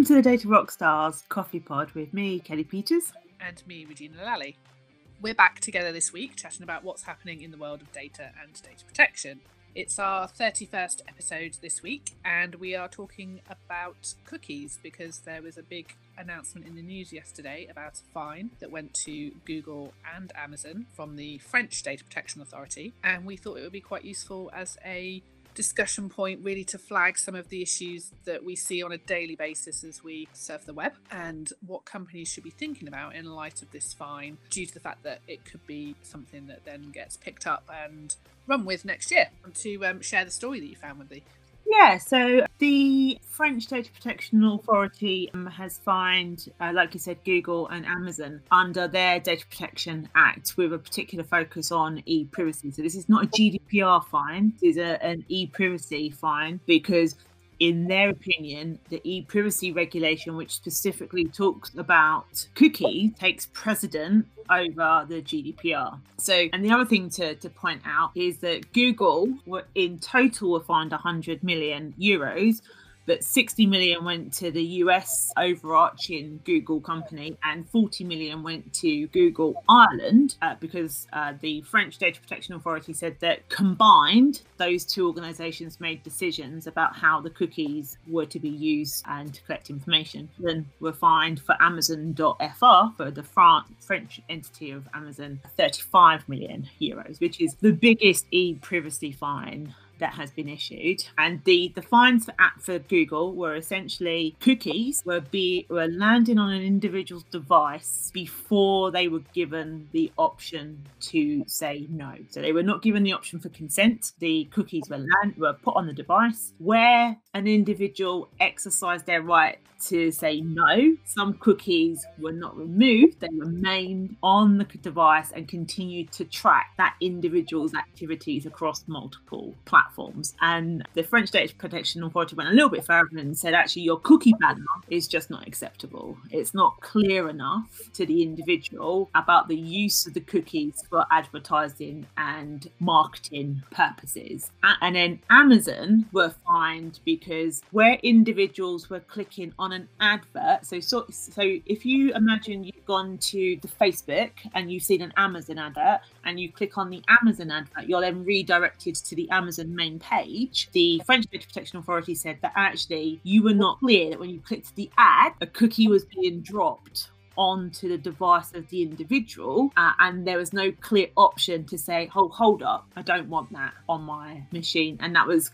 Welcome to the Data Rockstars Coffee Pod with me, Kellie Peters. And me, Regina Lally. We're back together this week chatting about what's happening in the world of data and data protection. It's our 31st episode this week, and we are talking about cookies because there was a big announcement in the news yesterday about a fine that went to Google and Amazon from the French Data Protection Authority. And we thought it would be quite useful as a discussion point really to flag some of the issues that we see on a daily basis as we surf the web and what companies should be thinking about in light of this fine due to the fact that it could be something that then gets picked up and run with next year. And to um, share the story that you found with me. Yeah, so the French Data Protection Authority um, has fined, uh, like you said, Google and Amazon under their Data Protection Act with a particular focus on e privacy. So, this is not a GDPR fine, this is a, an e privacy fine because in their opinion, the e privacy regulation, which specifically talks about cookie, takes precedent over the GDPR. So, and the other thing to, to point out is that Google were in total were fined 100 million euros but 60 million went to the US overarching Google company and 40 million went to Google Ireland uh, because uh, the French Data Protection Authority said that combined, those two organizations made decisions about how the cookies were to be used and to collect information. Then were fined for Amazon.fr for the France, French entity of Amazon 35 million euros, which is the biggest e privacy fine that has been issued. And the, the fines for for Google were essentially cookies were be were landing on an individual's device before they were given the option to say no. So they were not given the option for consent. The cookies were land were put on the device where an individual exercised their right to say no. Some cookies were not removed, they remained on the device and continued to track that individual's activities across multiple platforms. And the French Data Protection Authority went a little bit further and said actually your cookie banner is just not acceptable. It's not clear enough to the individual about the use of the cookies for advertising and marketing purposes. And then Amazon were fined because where individuals were clicking on on an advert. So, so, so if you imagine you've gone to the Facebook and you've seen an Amazon advert and you click on the Amazon advert, you're then redirected to the Amazon main page. The French Data Protection Authority said that actually you were not clear that when you clicked the ad, a cookie was being dropped onto the device of the individual uh, and there was no clear option to say oh hold up i don't want that on my machine and that was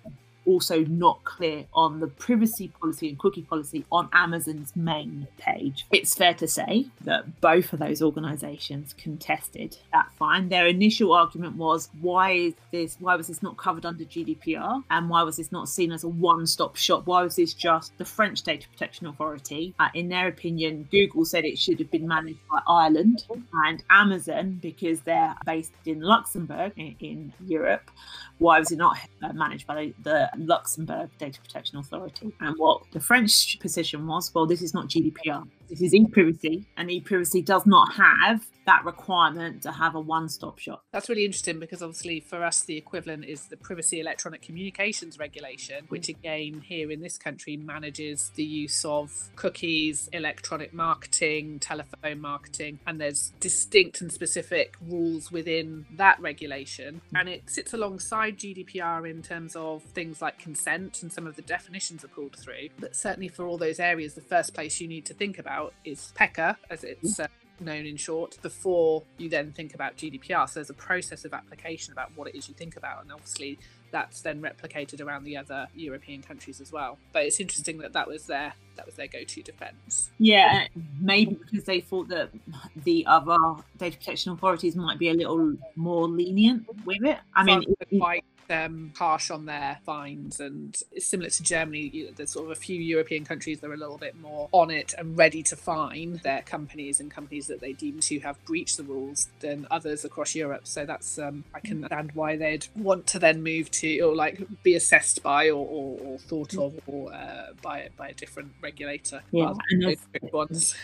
also not clear on the privacy policy and cookie policy on Amazon's main page. It's fair to say that both of those organizations contested that fine. Their initial argument was why is this why was this not covered under GDPR and why was this not seen as a one-stop shop? Why was this just the French Data Protection Authority? Uh, in their opinion, Google said it should have been managed by Ireland and Amazon because they're based in Luxembourg in, in Europe why was it not uh, managed by the Luxembourg Data Protection Authority? And what the French position was, well, this is not GDPR. This is e-privacy, and e-privacy does not have that requirement to have a one-stop shop. That's really interesting because obviously for us the equivalent is the Privacy Electronic Communications Regulation, which again here in this country manages the use of cookies, electronic marketing, telephone marketing, and there's distinct and specific rules within that regulation, mm. and it sits alongside GDPR in terms of things like consent and some of the definitions are pulled through. But certainly for all those areas, the first place you need to think about about is PECR, as it's uh, known in short, before you then think about GDPR. So there's a process of application about what it is you think about, and obviously that's then replicated around the other European countries as well. But it's interesting that that was their that was their go-to defence. Yeah, maybe because they thought that the other data protection authorities might be a little more lenient with it. I mean, quite um, harsh on their fines, and it's similar to Germany. There's sort of a few European countries that are a little bit more on it and ready to fine their companies and companies that they deem to have breached the rules than others across Europe. So that's um, I can understand why they'd want to then move to or like be assessed by or, or, or thought of or uh, by by a different regulator. Yeah, and those ones.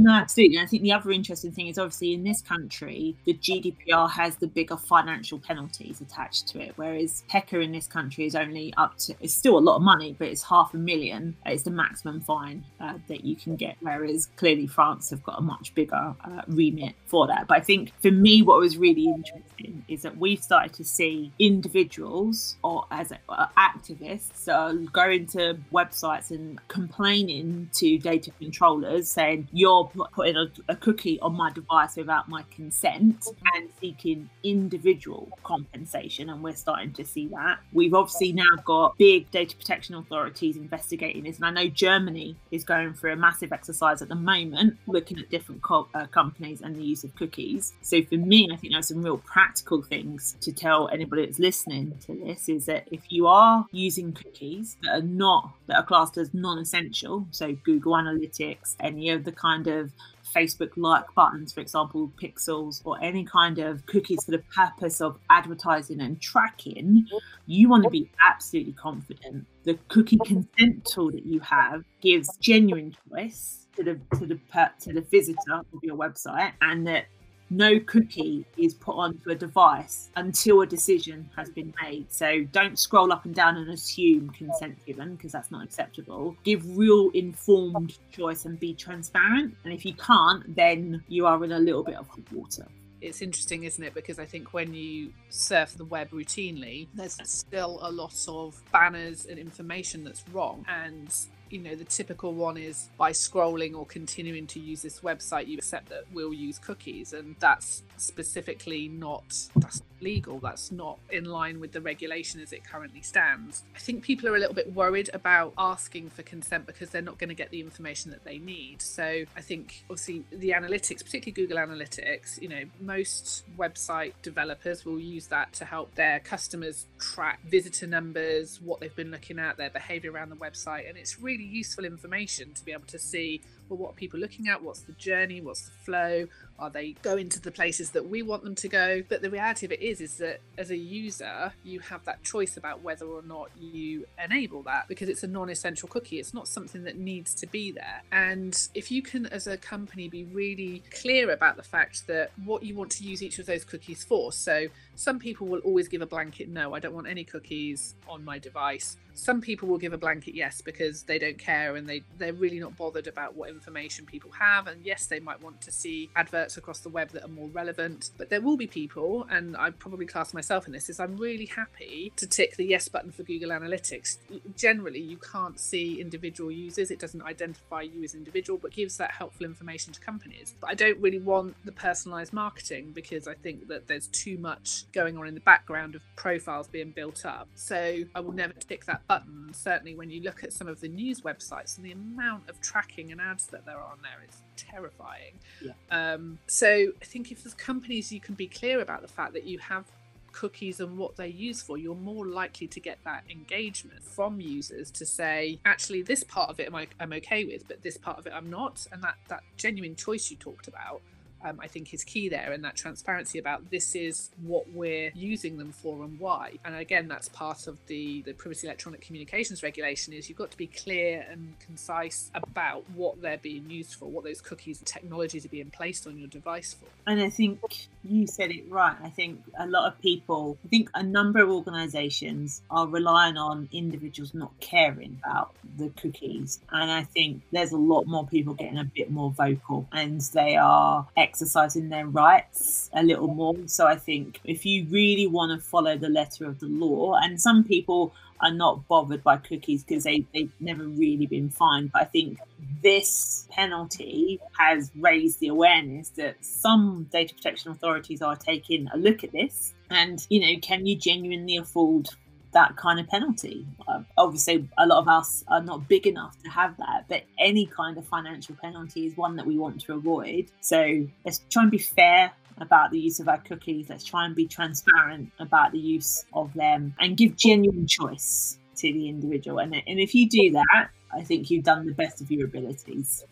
No, absolutely. I think the other interesting thing is obviously in this country, the GDPR has the bigger financial penalties attached to it, whereas PECR in this country is only up to, it's still a lot of money, but it's half a million. It's the maximum fine uh, that you can get, whereas clearly France have got a much bigger uh, remit for that. But I think for me, what was really interesting is that we've started to see individuals or as uh, activists going to websites and complaining to data controllers saying you're putting a, a, cookie on my device without my consent and seeking individual compensation. And we're starting to see that. We've obviously now got big data protection authorities investigating this. And I know Germany is going through a massive exercise at the moment looking at different co- uh, companies and the use of cookies. So for me, I think there are some real practical things to tell anybody that's listening to this is that if you are using cookies that are not, that are classed as non essential, so Google Analytics, any of the kind of of Facebook like buttons, for example, pixels, or any kind of cookies for the purpose of advertising and tracking, you want to be absolutely confident. The cookie consent tool that you have gives genuine choice to the to the to the visitor of your website, and that no cookie is put onto a device until a decision has been made. So don't scroll up and down and assume consent given because that's not acceptable. Give real informed choice and be transparent. And if you can't, then you are in a little bit of hot water it's interesting, isn't it? Because I think when you surf the web routinely, there's still a lot of banners and information that's wrong. And you know the typical one is by scrolling or continuing to use this website you accept that we'll use cookies and that's specifically not that's legal. That's not in line with the regulation as it currently stands. I think people are a little bit worried about asking for consent because they're not going to get the information that they need. So i think obviously the analytics particularly google analytics you know most website developers will use that to help their customers track visitor numbers what they've been looking at their behavior around the website and it's really really useful information to be able to see well what people are people looking at? What's the journey? What's the flow? Are they going to the places that we want them to go? But the reality of it is is that as a user you have that choice about whether or not you enable that because it's a non-essential cookie. It's not something that needs to be there. And if you can as a company be really clear about the fact that what you want to use each of those cookies for. So some people will always give a blanket no i don't want any cookies on my device. Some people will give a blanket yes because they don't care and they they're really not bothered about what information people have. And yes they might want to see adverts across the web that are more relevant but there will be people and i probably class myself in this is i'm really happy to tick the yes button for google analytics. Generally you can't see individual users. It doesn't identify you as individual but gives that helpful information to companies. But i don't really want the personalized marketing because i think that there's too much going on in the background of profiles being built up so i will never tick that button. Certainly, when you look at some of the news websites and the amount of tracking and ads that there are on there, it's terrifying. Yeah. Um, so, I think if there's companies, you can be clear about the fact that you have cookies and what they're used for, you're more likely to get that engagement from users to say, actually, this part of it I'm okay with, but this part of it I'm not. And that, that genuine choice you talked about um, I think is key there, and that transparency about this is what we're using them for and why. And again, that's part of the the privacy electronic communications regulation is you've got to be clear and concise about what they're being used for, what those cookies and technologies are being placed on your device for. And I think you said it right. I think a lot of people, I think a number of organisations are relying on individuals not caring about the cookies, and I think there's a lot more people getting a bit more vocal, and they are exercising their rights a little more. So I think if you really want to follow the letter of the law, and some people are not bothered by cookies because they, they've never really been fined. But I think this penalty has raised the awareness that some data protection authorities are taking a look at this. And, you know, can you genuinely afford that kind of penalty. Uh, obviously, a lot of us are not big enough to have that, but any kind of financial penalty is one that we want to avoid. So let's try and be fair about the use of our cookies. Let's try and be transparent about the use of them and give genuine choice to the individual. And, and if you do that, I think you've done the best of your abilities.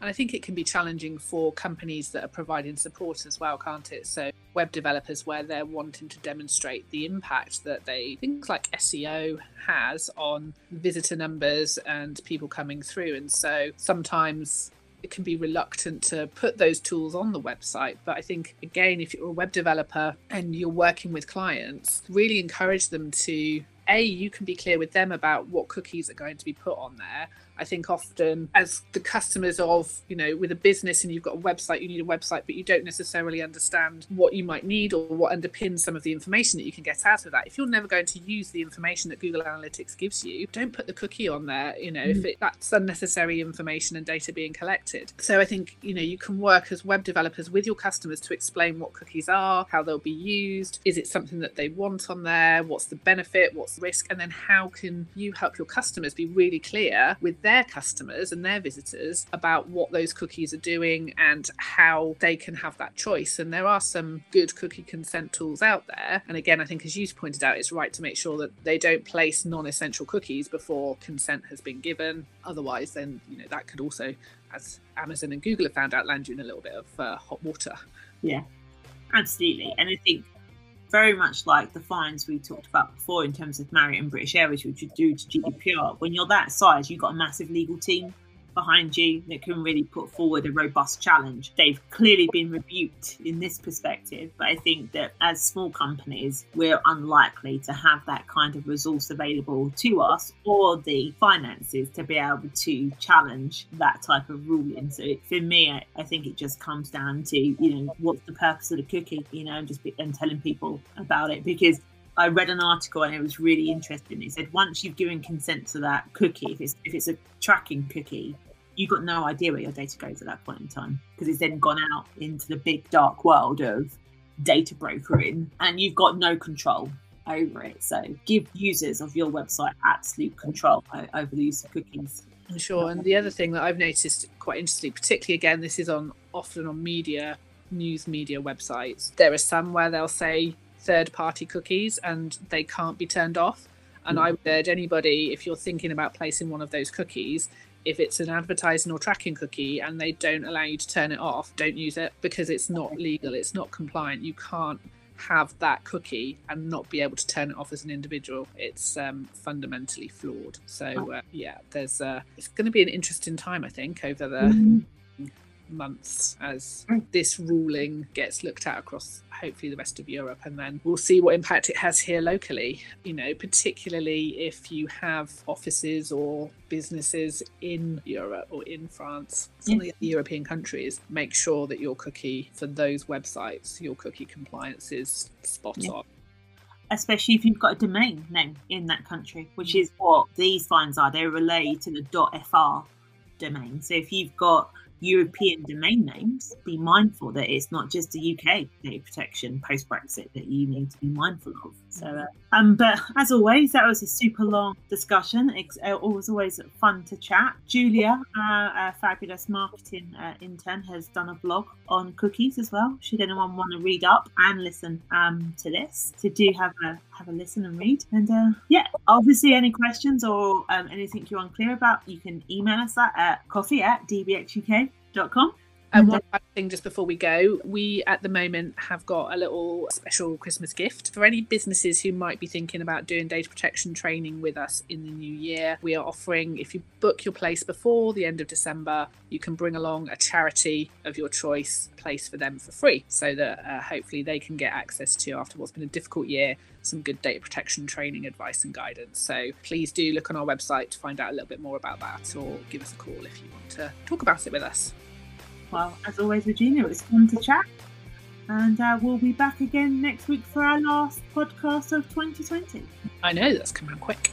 And I think it can be challenging for companies that are providing support as well, can't it? So, web developers, where they're wanting to demonstrate the impact that they, things like SEO has on visitor numbers and people coming through. And so sometimes it can be reluctant to put those tools on the website. But I think, again, if you're a web developer and you're working with clients, really encourage them to a you can be clear with them about what cookies are going to be put on there I think often as the customers of, you know, with a business and you've got a website, you need a website, but you don't necessarily understand what you might need or what underpins some of the information that you can get out of that. If you're never going to use the information that Google Analytics gives you, don't put the cookie on there, you know, mm. if it, that's unnecessary information and data being collected. So I think, you know, you can work as web developers with your customers to explain what cookies are, how they'll be used, is it something that they want on there, what's the benefit, what's the risk, and then how can you help your customers be really clear with their customers and their visitors about what those cookies are doing and how they can have that choice. And there are some good cookie consent tools out there. And again, I think as you pointed out, it's right to make sure that they don't place non-essential cookies before consent has been given. Otherwise, then you know that could also, as Amazon and Google have found out, land you in a little bit of uh, hot water. Yeah, absolutely. And I think very much like the fines we talked about before in terms of Marriott and British Airways, which you do to GDPR. When you're that size, you've got a massive legal team behind you that can really put forward a robust challenge. They've clearly been rebuked in this perspective, but I think that as small companies, we're unlikely to have that kind of resource available to us or the finances to be able to challenge that type of ruling. So for me, I, I think it just comes down to, you know, what's the purpose of the cookie, you know, and just be, and telling people about it because I read an article and it was really interesting. It said once you've given consent to that cookie, if it's if it's a tracking cookie, you've got no idea where your data goes at that point in time because it's then gone out into the big dark world of data brokering and you've got no control over it. So give users of your website absolute control over the use of cookies. Sure. And the other thing that I've noticed quite interestingly, particularly again, this is on often on media, news media websites, there are some where they'll say third party cookies and they can't be turned off. And mm. I would urge anybody, if you're thinking about placing one of those cookies, if it's an advertising or tracking cookie and they don't allow you to turn it off, don't use it because it's not legal, it's not compliant. You can't have that cookie and not be able to turn it off as an individual. It's um, fundamentally flawed. So uh, yeah, there's uh, it's going to be an interesting time, I think, over the. Mm-hmm months as this ruling gets looked at across hopefully the rest of Europe and then we'll see what impact it has here locally you know particularly if you have offices or businesses in Europe or in France some yeah. of the European countries make sure that your cookie for those websites your cookie compliance is spot yeah. on especially if you've got a domain name in that country, which is what these fines are. They relate to the .fr domain. So if you've got European domain names, be mindful that it's not just the UK data protection post Brexit that you need to be mindful of. So, uh, um, but as always, that was a super long discussion. It's uh, always always fun to chat. Julia, a fabulous marketing uh, intern, has done a blog on cookies as well. Should anyone want to read up and listen um, to this, to do have a have a listen and read. And uh, yeah, obviously, any questions or um, anything you're unclear about, you can email us at, at coffee at dbxuk.com. And one thing just before we go, we at the moment have got a little special Christmas gift for any businesses who might be thinking about doing data protection training with us in the new year. We are offering, if you book your place before the end of December, you can bring along a charity of your choice place for them for free so that uh, hopefully they can get access to, after what's been a difficult year, some good data protection training advice and guidance. So please do look on our website to find out a little bit more about that or give us a call if you want to talk about it with us. Well, as always, Regina, it was fun to chat. And uh, we'll be back again next week for our last podcast of 2020. I know, that's coming quick.